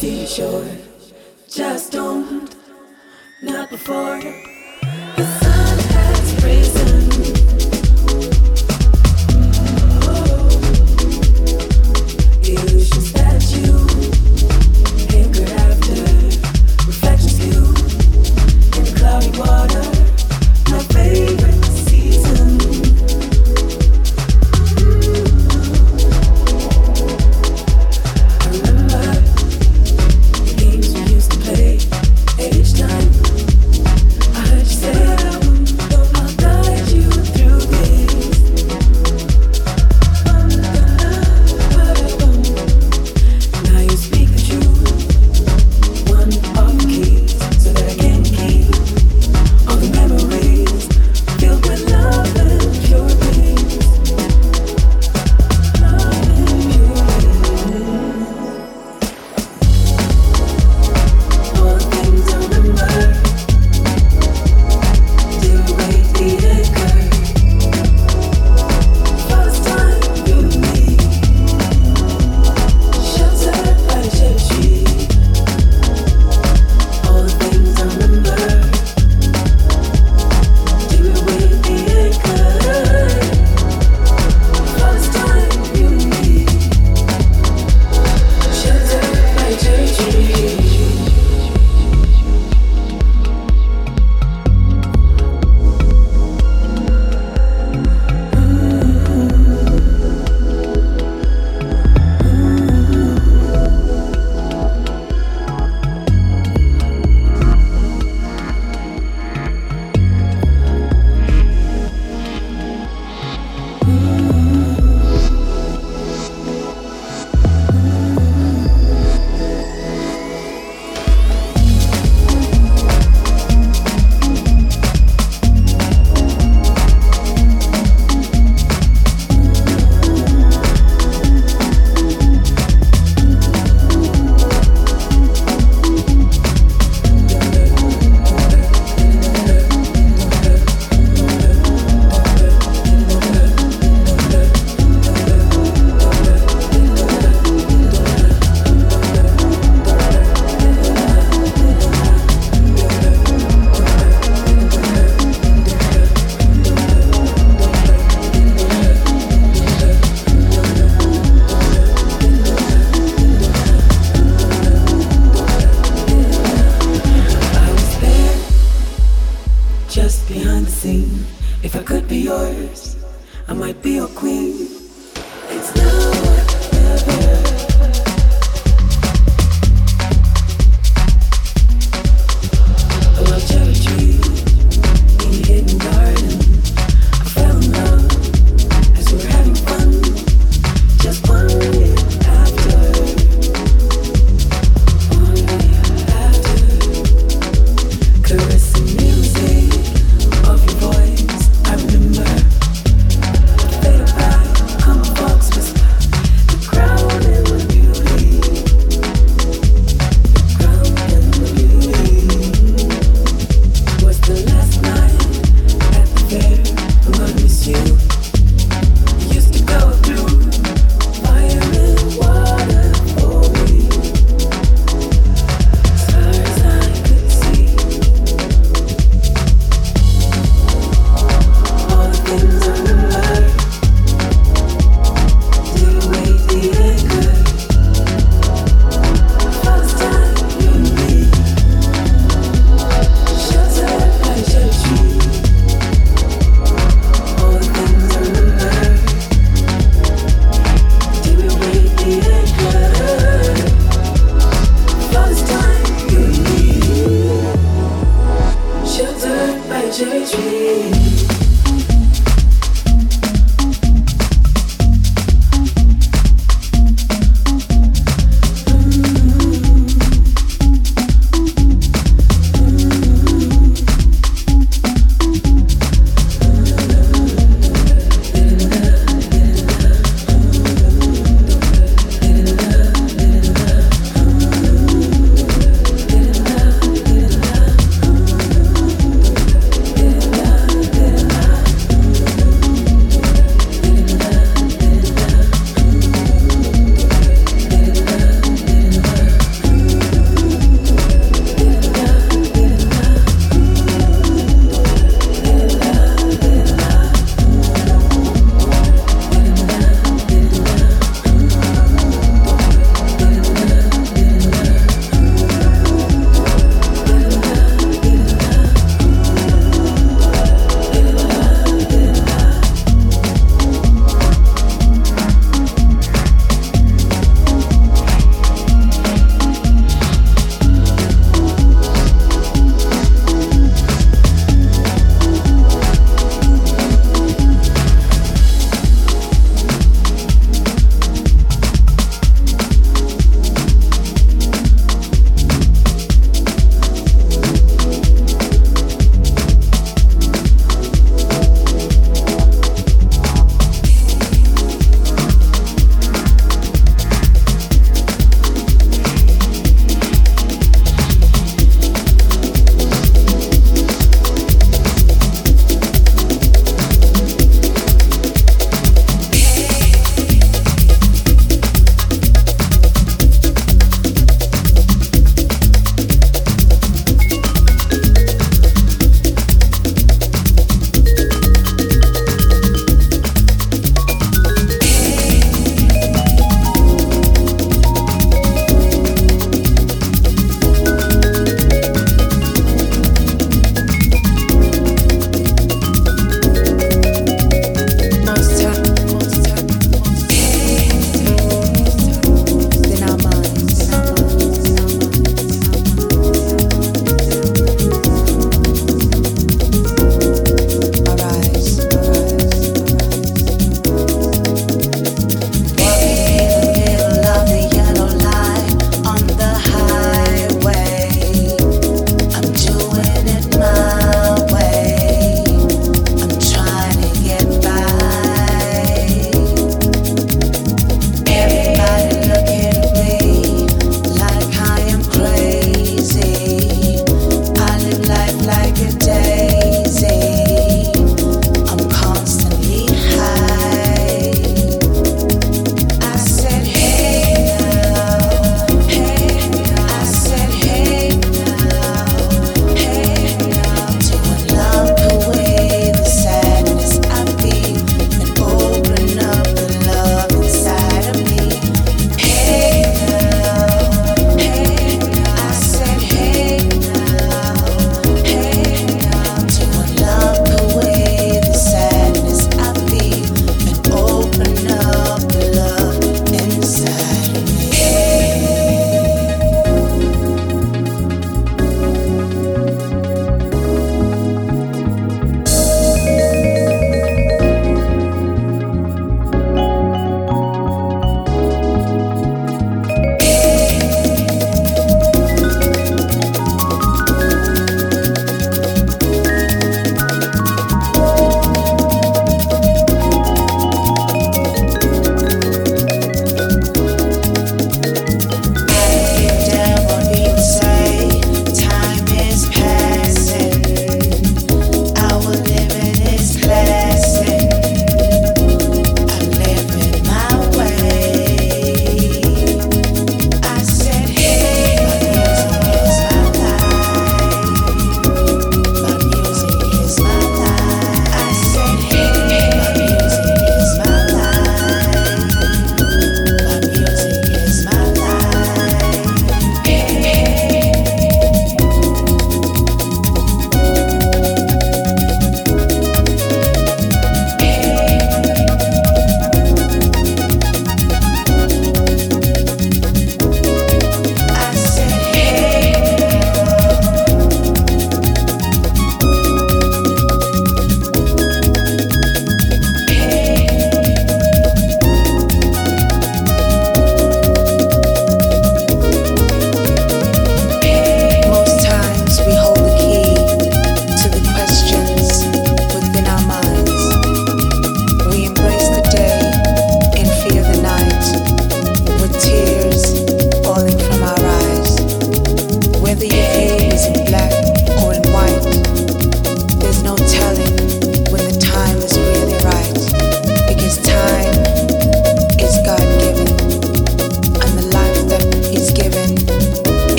seashore. Just don't, not before.